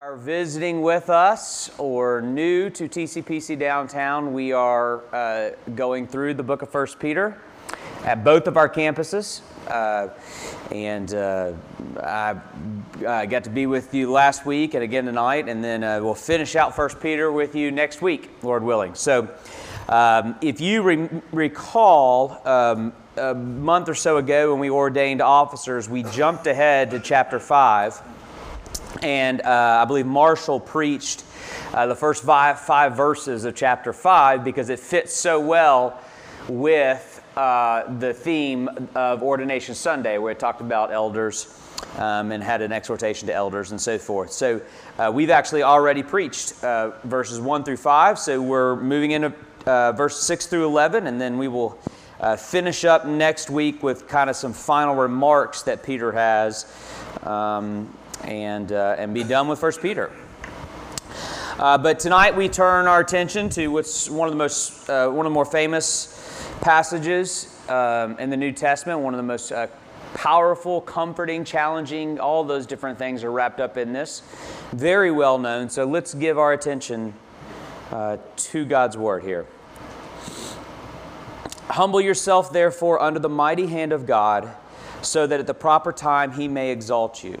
are visiting with us or new to TCPC downtown, we are uh, going through the book of First Peter at both of our campuses. Uh, and uh, I, I, got to be with you last week and again tonight, and then uh, we'll finish out First Peter with you next week, Lord willing. So, um, if you re- recall, um, a month or so ago when we ordained officers, we jumped ahead to chapter 5 and uh, I believe Marshall preached uh, the first five, five verses of chapter 5 because it fits so well with uh, the theme of Ordination Sunday, where it talked about elders um, and had an exhortation to elders and so forth. So uh, we've actually already preached uh, verses 1 through 5, so we're moving into uh, verse 6 through 11, and then we will. finish up next week with kind of some final remarks that Peter has um, and, uh, and be done with First Peter. Uh, but tonight we turn our attention to what's one of the most, uh, one of the more famous passages um, in the New Testament, one of the most uh, powerful, comforting, challenging, all those different things are wrapped up in this. Very well known. So let's give our attention uh, to God's Word here. Humble yourself, therefore, under the mighty hand of God, so that at the proper time he may exalt you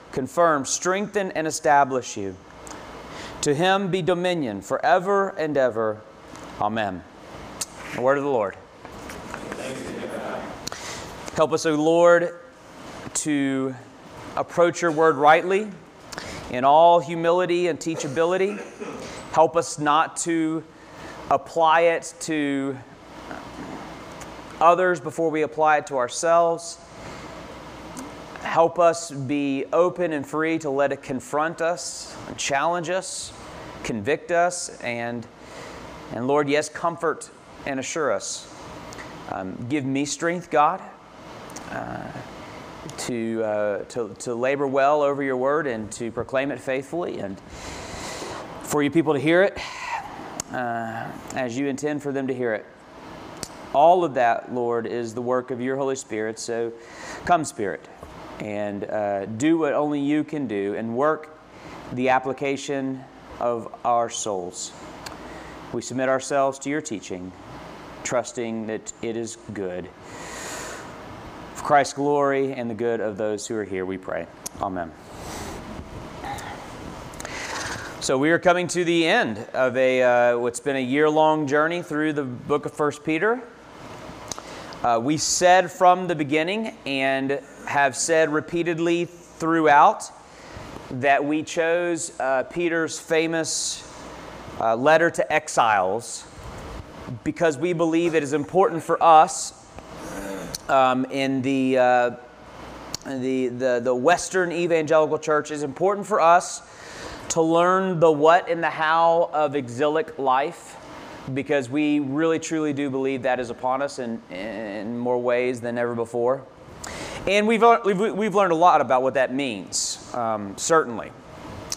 confirm, strengthen, and establish you. To him be dominion forever and ever. Amen. The word of the Lord. Help us, O Lord, to approach your word rightly in all humility and teachability. Help us not to apply it to others before we apply it to ourselves. Help us be open and free to let it confront us, challenge us, convict us, and, and Lord, yes, comfort and assure us. Um, give me strength, God, uh, to, uh, to, to labor well over your word and to proclaim it faithfully, and for you people to hear it uh, as you intend for them to hear it. All of that, Lord, is the work of your Holy Spirit. So come, Spirit and uh, do what only you can do and work the application of our souls. We submit ourselves to your teaching, trusting that it is good. For Christ's glory and the good of those who are here, we pray. Amen. So we are coming to the end of a uh, what's been a year-long journey through the book of First Peter. Uh, we said from the beginning and have said repeatedly throughout that we chose uh, Peter's famous uh, letter to exiles because we believe it is important for us um, in the, uh, the, the, the Western evangelical church, is important for us to learn the what and the how of exilic life because we really truly do believe that is upon us in, in more ways than ever before. And we've, we've we've learned a lot about what that means, um, certainly.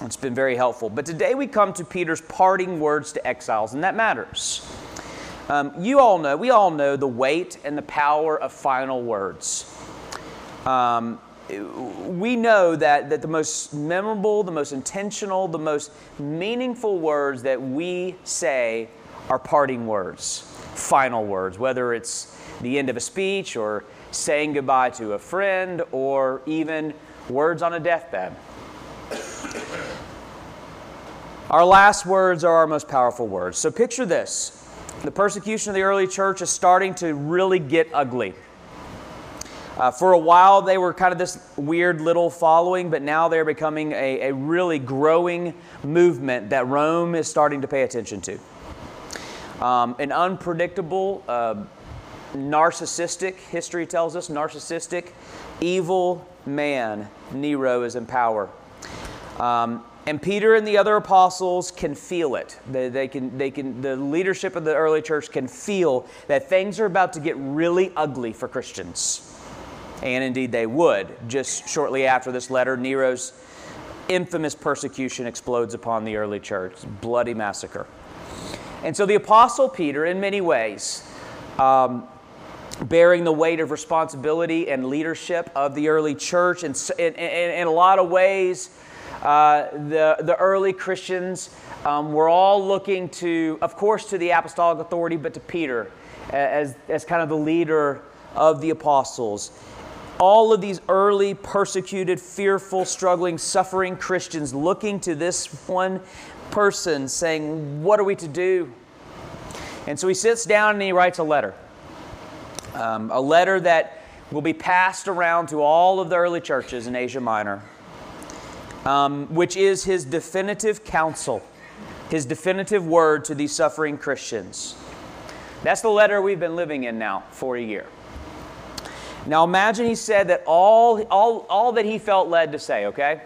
It's been very helpful. But today we come to Peter's parting words to exiles, and that matters. Um, you all know, we all know the weight and the power of final words. Um, we know that, that the most memorable, the most intentional, the most meaningful words that we say are parting words, final words, whether it's the end of a speech or saying goodbye to a friend or even words on a deathbed. Our last words are our most powerful words. So picture this the persecution of the early church is starting to really get ugly. Uh, for a while, they were kind of this weird little following, but now they're becoming a, a really growing movement that Rome is starting to pay attention to. Um, an unpredictable, uh, narcissistic, history tells us, narcissistic, evil man, Nero, is in power. Um, and Peter and the other apostles can feel it. They, they, can, they can, the leadership of the early church can feel that things are about to get really ugly for Christians. And indeed they would. Just shortly after this letter, Nero's infamous persecution explodes upon the early church, bloody massacre. And so the apostle Peter, in many ways, um, bearing the weight of responsibility and leadership of the early church, and in, a lot of ways, uh, the, the early Christians um, were all looking to, of course, to the apostolic authority, but to Peter as, as kind of the leader of the apostles. All of these early, persecuted, fearful, struggling, suffering Christians looking to this one person saying, What are we to do? And so he sits down and he writes a letter. Um, a letter that will be passed around to all of the early churches in Asia Minor um, which is his definitive counsel, his definitive word to these suffering Christians. That's the letter we've been living in now for a year. Now imagine he said that all, all, all that he felt led to say, okay?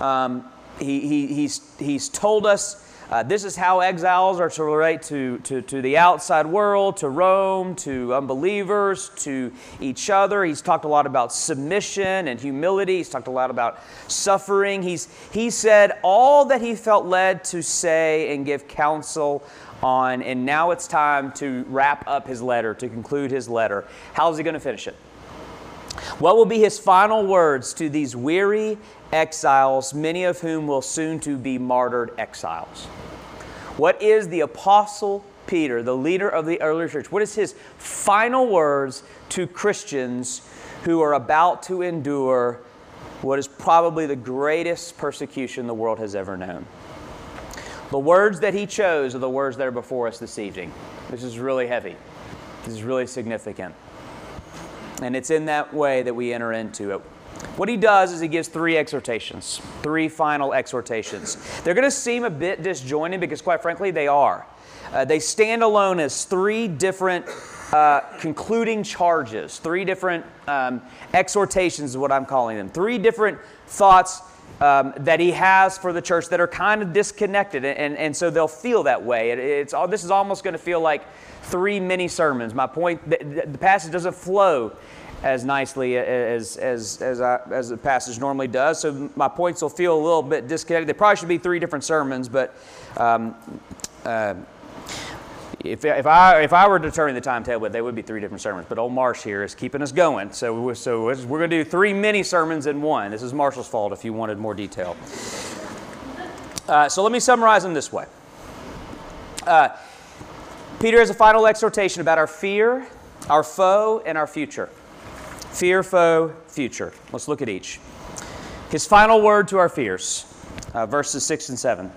Um, he, he, he's, he's told us uh, this is how exiles are to relate to, to, to the outside world, to Rome, to unbelievers, to each other. He's talked a lot about submission and humility. He's talked a lot about suffering. He's, he said all that he felt led to say and give counsel on, and now it's time to wrap up his letter, to conclude his letter. How's he going to finish it? What will be his final words to these weary exiles, many of whom will soon to be martyred exiles? What is the Apostle Peter, the leader of the early church, what is his final words to Christians who are about to endure what is probably the greatest persecution the world has ever known? The words that he chose are the words that are before us this evening. This is really heavy. This is really significant. And it's in that way that we enter into it. What he does is he gives three exhortations, three final exhortations. They're going to seem a bit disjointed because, quite frankly, they are. Uh, they stand alone as three different uh, concluding charges, three different um, exhortations, is what I'm calling them, three different thoughts um, that he has for the church that are kind of disconnected, and, and so they'll feel that way. It, it's all, this is almost going to feel like three mini sermons. My point, the, the passage doesn't flow as nicely as, as, as, I, as the passage normally does. So my points will feel a little bit disconnected. They probably should be three different sermons, but um, uh, if, if, I, if I were determining the timetable, they would be three different sermons. But old Marsh here is keeping us going. So, so we're going to do three mini sermons in one. This is Marshall's fault if you wanted more detail. Uh, so let me summarize them this way. Uh, Peter has a final exhortation about our fear, our foe, and our future. Fear, foe, future. Let's look at each. His final word to our fears, uh, verses 6 and 7.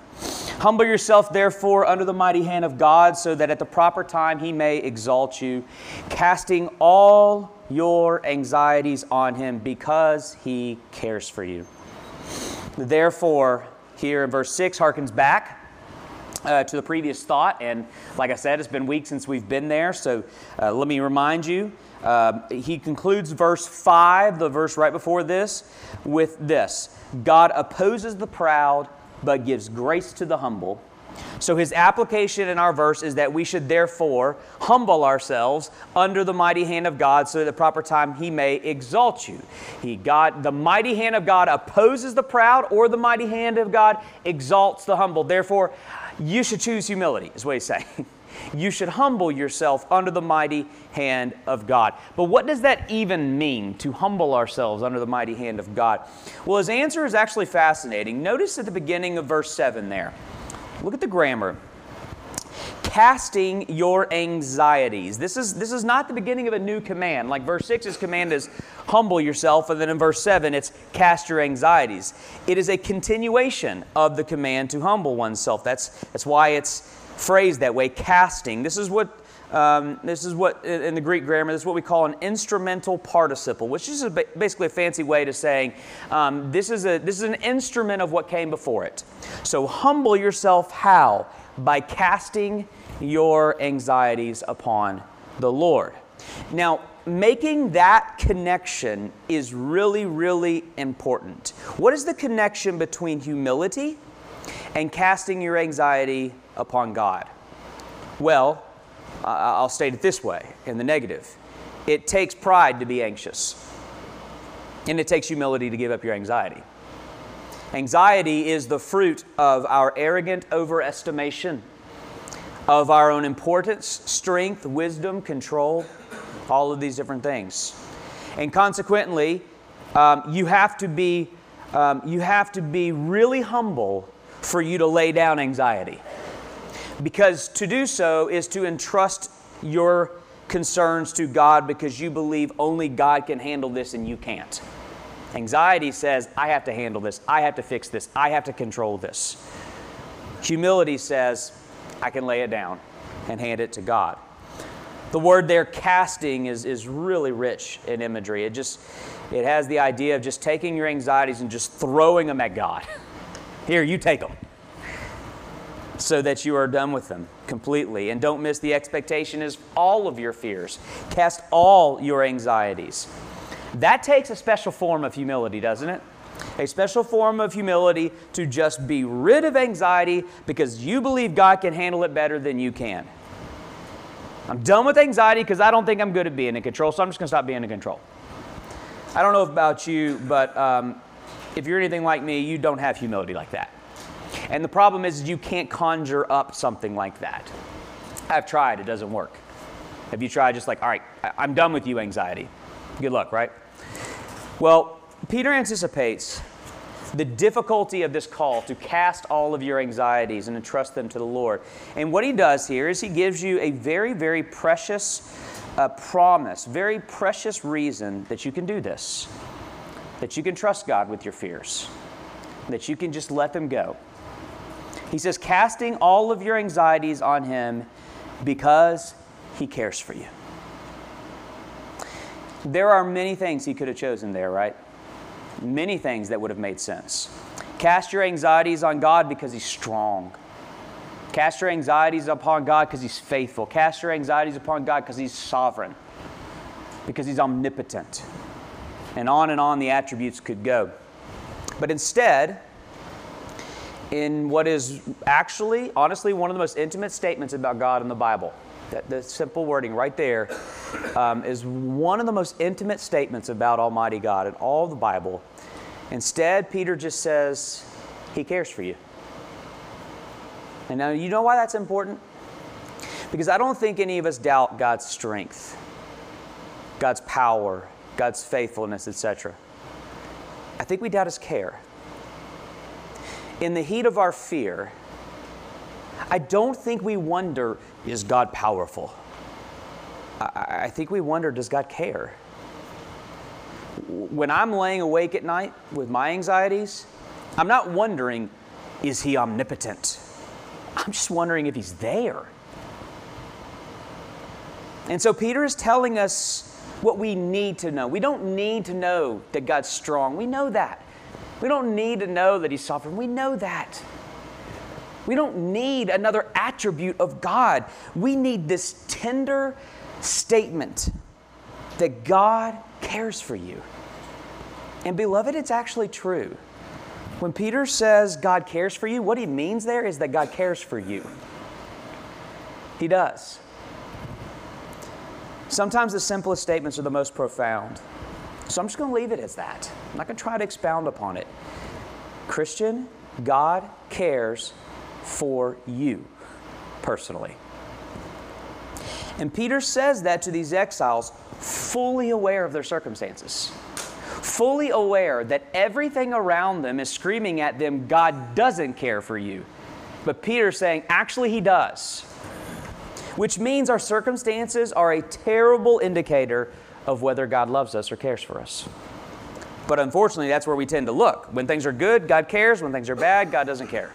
Humble yourself, therefore, under the mighty hand of God, so that at the proper time he may exalt you, casting all your anxieties on him because he cares for you. Therefore, here in verse 6 harkens back uh, to the previous thought. And like I said, it's been weeks since we've been there. So uh, let me remind you uh, he concludes verse 5, the verse right before this, with this God opposes the proud, but gives grace to the humble. So, his application in our verse is that we should therefore humble ourselves under the mighty hand of God so that at the proper time he may exalt you. He, God, the mighty hand of God opposes the proud, or the mighty hand of God exalts the humble. Therefore, you should choose humility, is what he's saying. You should humble yourself under the mighty hand of God. But what does that even mean, to humble ourselves under the mighty hand of God? Well, his answer is actually fascinating. Notice at the beginning of verse 7 there. Look at the grammar. Casting your anxieties. This is, this is not the beginning of a new command. Like verse 6's command is humble yourself, and then in verse 7 it's cast your anxieties. It is a continuation of the command to humble oneself. That's, that's why it's phrased that way, casting. This is what um, this is what in the Greek grammar, this is what we call an instrumental participle, which is a, basically a fancy way to saying um, this is a this is an instrument of what came before it. So humble yourself how by casting your anxieties upon the Lord. Now, making that connection is really, really important. What is the connection between humility and casting your anxiety upon God? Well, I'll state it this way in the negative it takes pride to be anxious, and it takes humility to give up your anxiety. Anxiety is the fruit of our arrogant overestimation of our own importance, strength, wisdom, control, all of these different things. And consequently, um, you have to be um, you have to be really humble for you to lay down anxiety. Because to do so is to entrust your concerns to God because you believe only God can handle this and you can't. Anxiety says, I have to handle this, I have to fix this, I have to control this. Humility says, I can lay it down and hand it to God. The word there, casting, is, is really rich in imagery. It just it has the idea of just taking your anxieties and just throwing them at God. Here, you take them so that you are done with them completely. And don't miss the expectation is all of your fears. Cast all your anxieties. That takes a special form of humility, doesn't it? A special form of humility to just be rid of anxiety because you believe God can handle it better than you can. I'm done with anxiety because I don't think I'm good at being in control, so I'm just going to stop being in control. I don't know about you, but um, if you're anything like me, you don't have humility like that. And the problem is, you can't conjure up something like that. I've tried, it doesn't work. Have you tried just like, all right, I'm done with you, anxiety? Good luck, right? Well, Peter anticipates the difficulty of this call to cast all of your anxieties and entrust them to the Lord. And what he does here is he gives you a very, very precious uh, promise, very precious reason that you can do this, that you can trust God with your fears, that you can just let them go. He says, casting all of your anxieties on Him because He cares for you. There are many things He could have chosen there, right? Many things that would have made sense. Cast your anxieties on God because He's strong. Cast your anxieties upon God because He's faithful. Cast your anxieties upon God because He's sovereign, because He's omnipotent. And on and on the attributes could go. But instead, in what is actually, honestly, one of the most intimate statements about God in the Bible. That, the simple wording right there um, is one of the most intimate statements about Almighty God in all the Bible. Instead, Peter just says, He cares for you. And now, you know why that's important? Because I don't think any of us doubt God's strength, God's power, God's faithfulness, etc. I think we doubt His care in the heat of our fear, I don't think we wonder, is God powerful? I, I think we wonder, does God care? When I'm laying awake at night with my anxieties, I'm not wondering, is He omnipotent? I'm just wondering if He's there. And so Peter is telling us what we need to know. We don't need to know that God's strong. We know that. We don't need to know that He's sovereign. We know that. We don't need another attribute of God. We need this tender statement that God cares for you. And beloved, it's actually true. When Peter says God cares for you, what he means there is that God cares for you. He does. Sometimes the simplest statements are the most profound. So I'm just going to leave it as that. I'm not going to try to expound upon it. Christian, God cares for you personally. And Peter says that to these exiles, fully aware of their circumstances, fully aware that everything around them is screaming at them, God doesn't care for you. But Peter's saying, actually, He does. Which means our circumstances are a terrible indicator of whether God loves us or cares for us. But unfortunately, that's where we tend to look. When things are good, God cares. When things are bad, God doesn't care.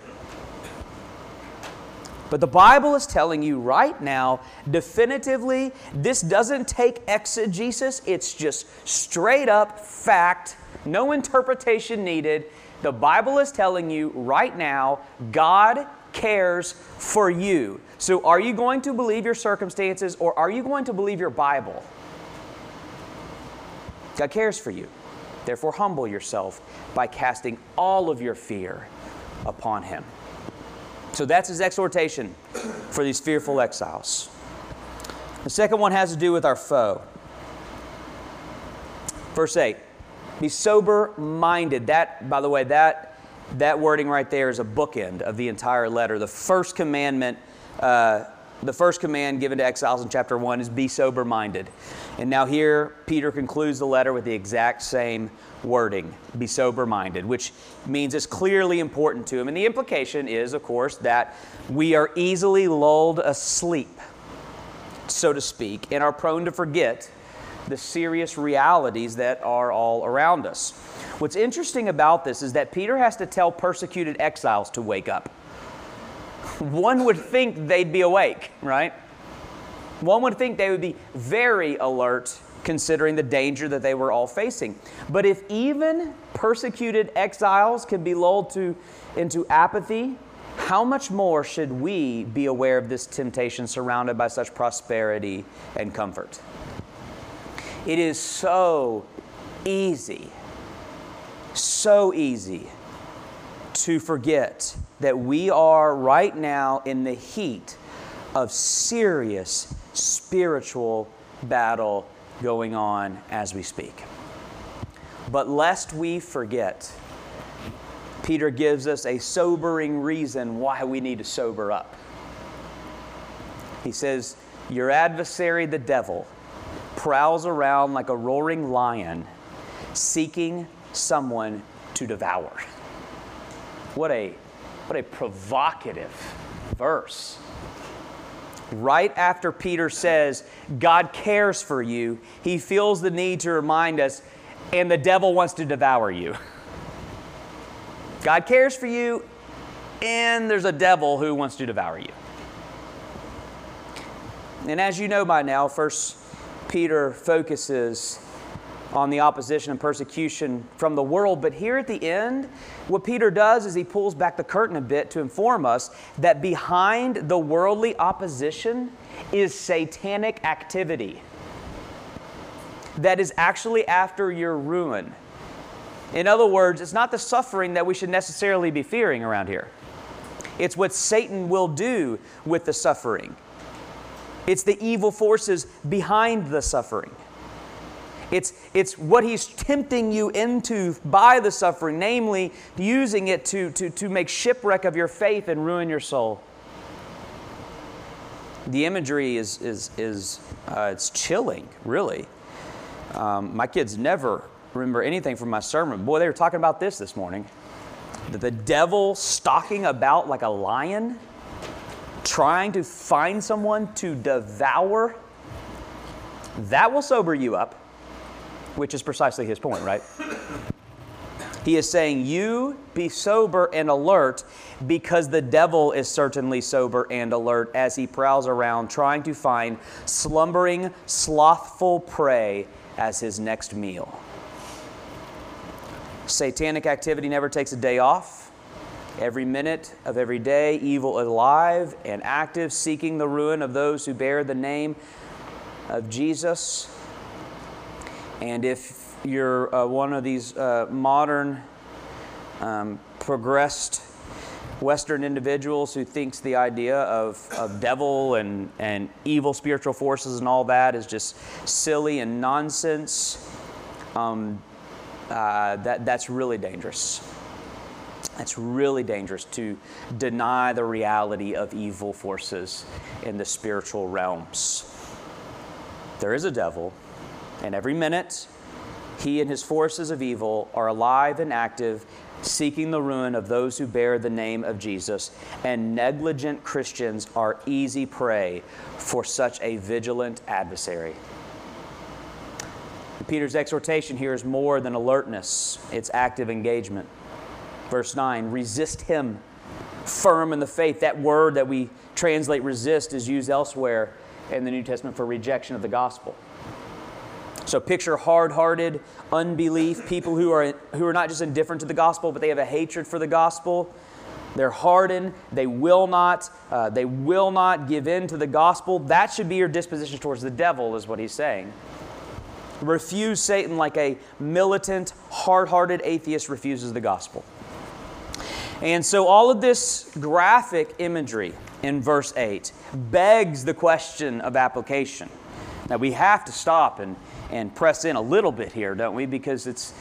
But the Bible is telling you right now, definitively, this doesn't take exegesis. It's just straight up fact, no interpretation needed. The Bible is telling you right now, God cares for you. So, are you going to believe your circumstances or are you going to believe your Bible? God cares for you. Therefore, humble yourself by casting all of your fear upon Him. So that's his exhortation for these fearful exiles. The second one has to do with our foe. Verse 8 Be sober minded. That, by the way, that, that wording right there is a bookend of the entire letter. The first commandment. Uh, the first command given to exiles in chapter 1 is be sober minded. And now, here, Peter concludes the letter with the exact same wording be sober minded, which means it's clearly important to him. And the implication is, of course, that we are easily lulled asleep, so to speak, and are prone to forget the serious realities that are all around us. What's interesting about this is that Peter has to tell persecuted exiles to wake up one would think they'd be awake, right? One would think they would be very alert considering the danger that they were all facing. But if even persecuted exiles can be lulled to, into apathy, how much more should we be aware of this temptation surrounded by such prosperity and comfort? It is so easy, so easy to forget that we are right now in the heat of serious spiritual battle going on as we speak. But lest we forget, Peter gives us a sobering reason why we need to sober up. He says, Your adversary, the devil, prowls around like a roaring lion, seeking someone to devour. What a, what a provocative verse. Right after Peter says, God cares for you, he feels the need to remind us, and the devil wants to devour you. God cares for you, and there's a devil who wants to devour you. And as you know by now, First Peter focuses on the opposition and persecution from the world. But here at the end, what Peter does is he pulls back the curtain a bit to inform us that behind the worldly opposition is satanic activity that is actually after your ruin. In other words, it's not the suffering that we should necessarily be fearing around here. It's what Satan will do with the suffering. It's the evil forces behind the suffering. It's, it's what he's tempting you into by the suffering, namely using it to, to, to make shipwreck of your faith and ruin your soul. The imagery is, is, is uh, it's chilling, really. Um, my kids never remember anything from my sermon. Boy, they were talking about this this morning. The devil stalking about like a lion, trying to find someone to devour. That will sober you up which is precisely his point, right? He is saying, You be sober and alert because the devil is certainly sober and alert as he prowls around trying to find slumbering, slothful prey as his next meal. Satanic activity never takes a day off. Every minute of every day, evil alive and active, seeking the ruin of those who bear the name of Jesus. And if you're uh, one of these uh, modern, um, progressed Western individuals who thinks the idea of, of devil and, and evil spiritual forces and all that is just silly and nonsense, um, uh, that, that's really dangerous. It's really dangerous to deny the reality of evil forces in the spiritual realms. There is a devil, and every minute, he and his forces of evil are alive and active, seeking the ruin of those who bear the name of Jesus. And negligent Christians are easy prey for such a vigilant adversary. Peter's exhortation here is more than alertness, it's active engagement. Verse 9 resist him, firm in the faith. That word that we translate resist is used elsewhere in the New Testament for rejection of the gospel. So picture hard-hearted unbelief, people who are who are not just indifferent to the gospel, but they have a hatred for the gospel. They're hardened. They will not. Uh, they will not give in to the gospel. That should be your disposition towards the devil, is what he's saying. Refuse Satan like a militant, hard hearted atheist refuses the gospel. And so, all of this graphic imagery in verse 8 begs the question of application. Now, we have to stop and, and press in a little bit here, don't we? Because it's,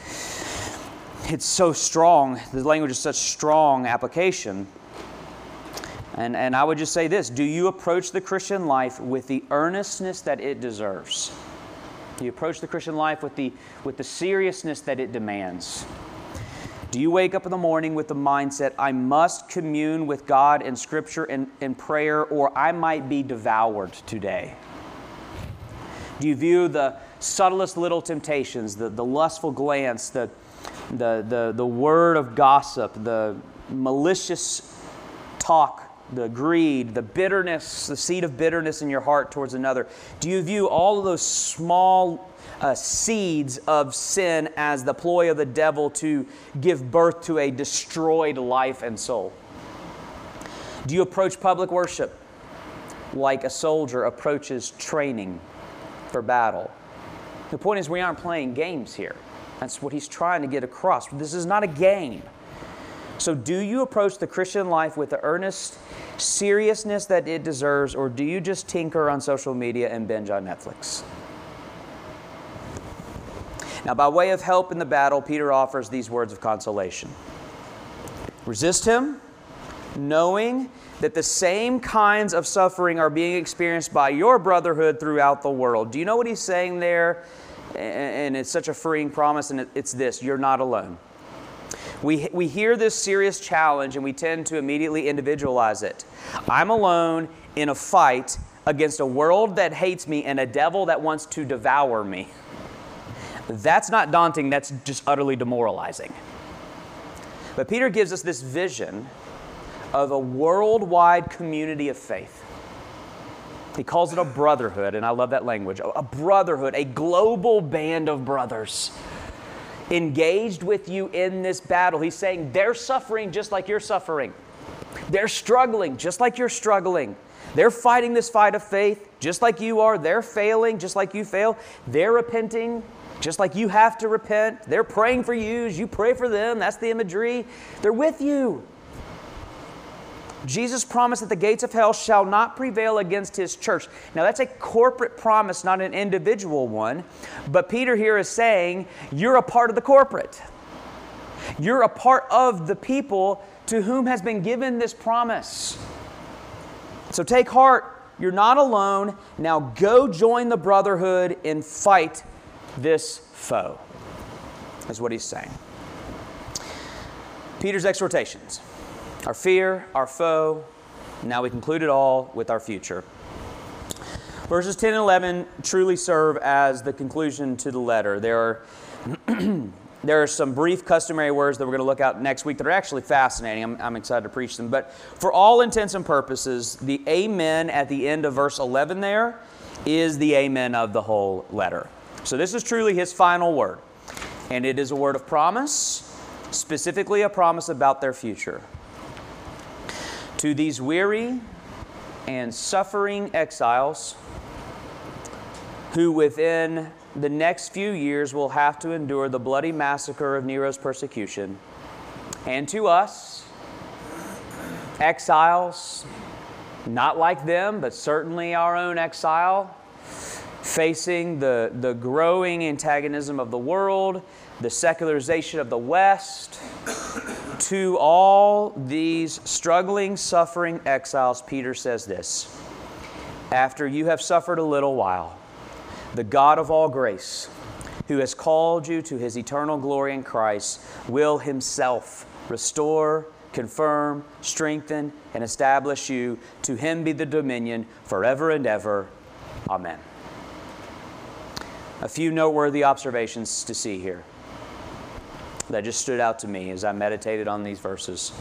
it's so strong. The language is such strong application. And, and I would just say this Do you approach the Christian life with the earnestness that it deserves? Do you approach the Christian life with the, with the seriousness that it demands? Do you wake up in the morning with the mindset, I must commune with God in Scripture and in prayer, or I might be devoured today? Do you view the subtlest little temptations, the, the lustful glance, the, the, the, the word of gossip, the malicious talk, the greed, the bitterness, the seed of bitterness in your heart towards another? Do you view all of those small uh, seeds of sin as the ploy of the devil to give birth to a destroyed life and soul? Do you approach public worship like a soldier approaches training for battle? The point is, we aren't playing games here. That's what he's trying to get across. This is not a game. So, do you approach the Christian life with the earnest seriousness that it deserves, or do you just tinker on social media and binge on Netflix? Now, by way of help in the battle, Peter offers these words of consolation Resist him, knowing that the same kinds of suffering are being experienced by your brotherhood throughout the world. Do you know what he's saying there? And it's such a freeing promise, and it's this you're not alone. We, we hear this serious challenge and we tend to immediately individualize it. I'm alone in a fight against a world that hates me and a devil that wants to devour me. That's not daunting, that's just utterly demoralizing. But Peter gives us this vision of a worldwide community of faith. He calls it a brotherhood, and I love that language a brotherhood, a global band of brothers engaged with you in this battle. He's saying they're suffering just like you're suffering, they're struggling just like you're struggling. They're fighting this fight of faith just like you are. They're failing just like you fail. They're repenting just like you have to repent, they're praying for you as you pray for them. That's the imagery. They're with you. Jesus promised that the gates of hell shall not prevail against his church. Now, that's a corporate promise, not an individual one. But Peter here is saying, you're a part of the corporate. You're a part of the people to whom has been given this promise. So take heart. You're not alone. Now go join the brotherhood and fight this foe, is what he's saying. Peter's exhortations our fear, our foe. Now we conclude it all with our future. Verses 10 and 11 truly serve as the conclusion to the letter. There are, there are some brief customary words that we're going to look at next week that are actually fascinating. I'm, I'm excited to preach them. But for all intents and purposes, the amen at the end of verse 11 there is the amen of the whole letter. So this is truly his final word. And it is a word of promise, specifically a promise about their future. To these weary and suffering exiles who within the next few years will have to endure the bloody massacre of Nero's persecution, and to us, exiles, not like them, but certainly our own exile, facing the, the growing antagonism of the world, the secularization of the West, to all these struggling, suffering exiles, Peter says this After you have suffered a little while, the God of all grace, who has called you to his eternal glory in Christ, will himself restore, confirm, strengthen, and establish you. To him be the dominion forever and ever. Amen a few noteworthy observations to see here that just stood out to me as I meditated on these verses.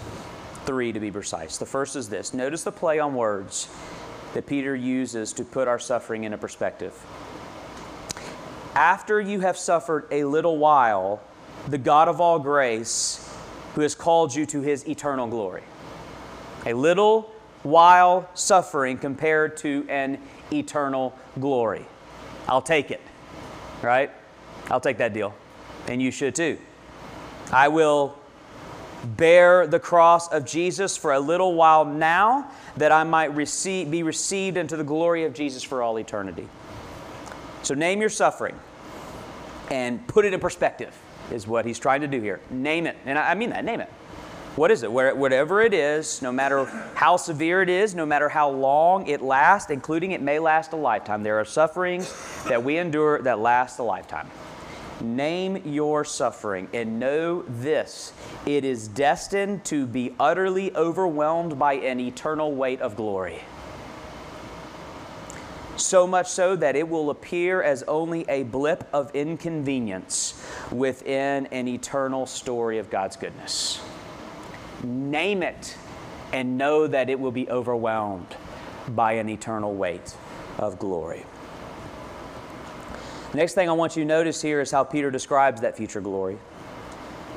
Three to be precise. The first is this notice the play on words that Peter uses to put our suffering into perspective. After you have suffered a little while, the God of all grace, who has called you to his eternal glory. A little while suffering compared to an eternal glory. I'll take it right? I'll take that deal. And you should too. I will bear the cross of Jesus for a little while now that I might receive, be received into the glory of Jesus for all eternity. So name your suffering and put it in perspective, is what he's trying to do here. Name it. And I mean that, name it. What is it? Whatever it is, no matter how severe it is, no matter how long it lasts, including it may last a lifetime, there are sufferings that we endure that last a lifetime. Name your suffering and know this it is destined to be utterly overwhelmed by an eternal weight of glory. So much so that it will appear as only a blip of inconvenience within an eternal story of God's goodness. Name it and know that it will be overwhelmed by an eternal weight of glory. Next thing I want you to notice here is how Peter describes that future glory.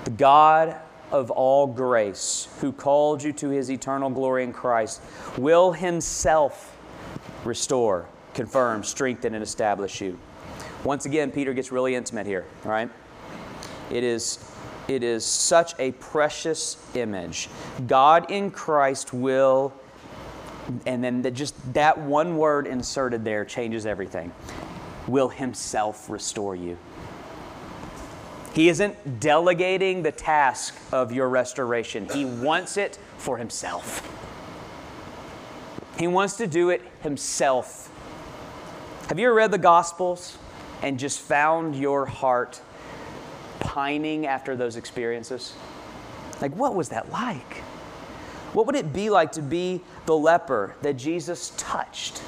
The God of all grace, who called you to his eternal glory in Christ, will himself restore, confirm, strengthen, and establish you. Once again, Peter gets really intimate here, right? It is, it is such a precious image. God in Christ will, and then the, just that one word inserted there changes everything will Himself restore you. He isn't delegating the task of your restoration, He wants it for Himself. He wants to do it Himself. Have you ever read the Gospels and just found your heart pining after those experiences? Like, what was that like? What would it be like to be the leper that Jesus touched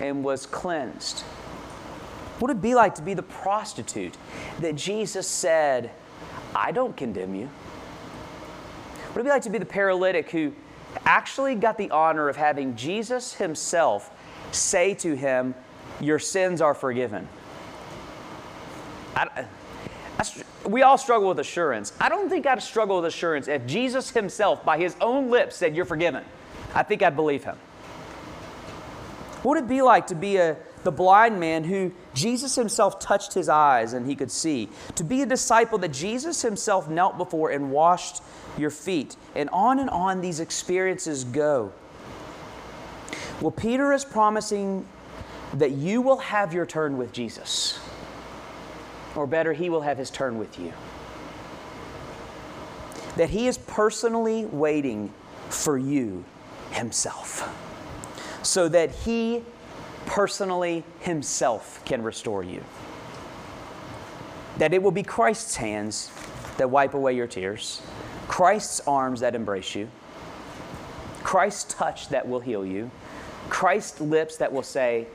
and was cleansed? What would it be like to be the prostitute that Jesus said, I don't condemn you? What would it be like to be the paralytic who actually got the honor of having Jesus himself say to him, Your sins are forgiven? I, I, we all struggle with assurance. I don't think I'd struggle with assurance if Jesus himself, by his own lips, said, You're forgiven. I think I'd believe him. What would it be like to be a the blind man who Jesus himself touched his eyes and he could see, to be a disciple that Jesus himself knelt before and washed your feet. And on and on these experiences go. Well, Peter is promising that you will have your turn with Jesus. Or better, he will have his turn with you. That he is personally waiting for you himself. So that he personally himself can restore you. That it will be Christ's hands that wipe away your tears, Christ's arms that embrace you, Christ's touch that will heal you, Christ's lips that will say,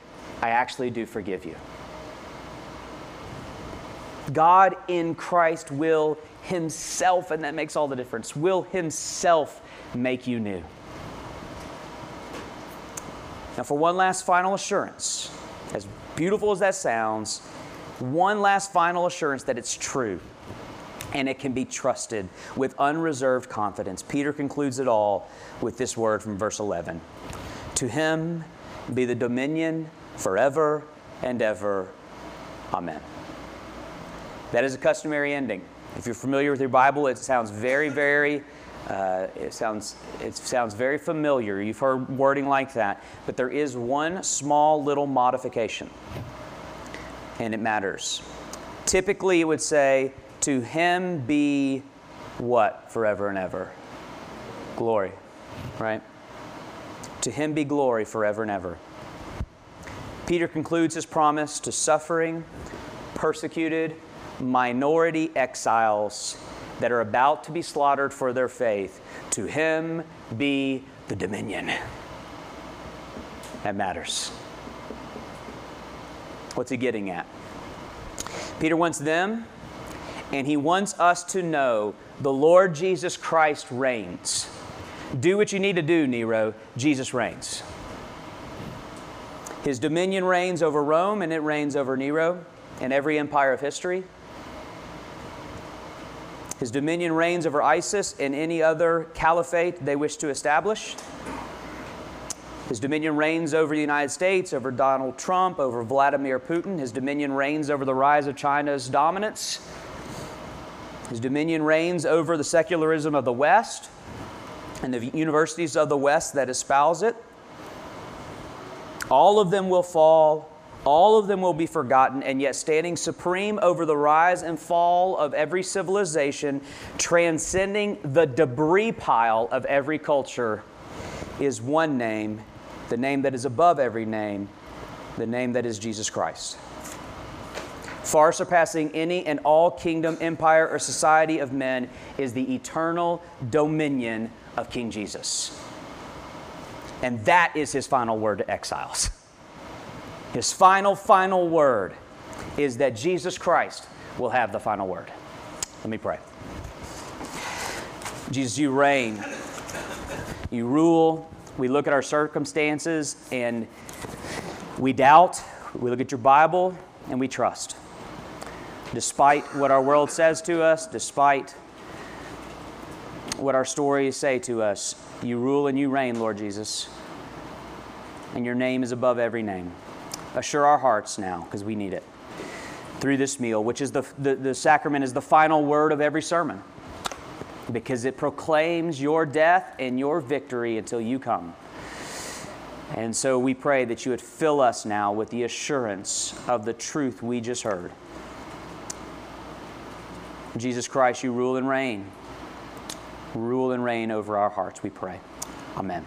I actually do forgive you. God in Christ will Himself, and that makes all the difference, will Himself make you new. Now, for one last final assurance, as beautiful as that sounds, one last final assurance that it's true and it can be trusted with unreserved confidence. Peter concludes it all with this word from verse 11 To him be the dominion forever and ever. Amen. That is a customary ending. If you're familiar with your Bible, it sounds very, very uh, it, sounds, it sounds very familiar. You've heard wording like that. But there is one small little modification, and it matters. Typically, it would say, To him be what forever and ever? Glory, right? To him be glory forever and ever. Peter concludes his promise to suffering, persecuted, minority exiles that are about to be slaughtered for their faith, to him be the dominion. That matters. What's he getting at? Peter wants them, and he wants us to know the Lord Jesus Christ reigns. Do what you need to do, Nero. Jesus reigns. His dominion reigns over Rome, and it reigns over Nero and every empire of history. His dominion reigns over ISIS and any other caliphate they wish to establish. His dominion reigns over the United States, over Donald Trump, over Vladimir Putin. His dominion reigns over the rise of China's dominance. His dominion reigns over the secularism of the West and the universities of the West that espouse it. All of them will fall, all of them will be forgotten, and yet standing supreme over the rise and fall of every civilization, transcending the debris pile of every culture, is one name, the name that is above every name, the name that is Jesus Christ. Far surpassing any and all kingdom, empire, or society of men is the eternal dominion of King Jesus. And that is his final word to exiles. His final, final word is that Jesus Christ will have the final word. Let me pray. Jesus, you reign, you rule. We look at our circumstances and we doubt. We look at your Bible and we trust. Despite what our world says to us, despite what our stories say to us, you rule and you reign, Lord Jesus. And your name is above every name. Assure our hearts now, because we need it, through this meal, which is the, the, the sacrament, is the final word of every sermon, because it proclaims your death and your victory until you come. And so we pray that you would fill us now with the assurance of the truth we just heard. Jesus Christ, you rule and reign. Rule and reign over our hearts, we pray. Amen.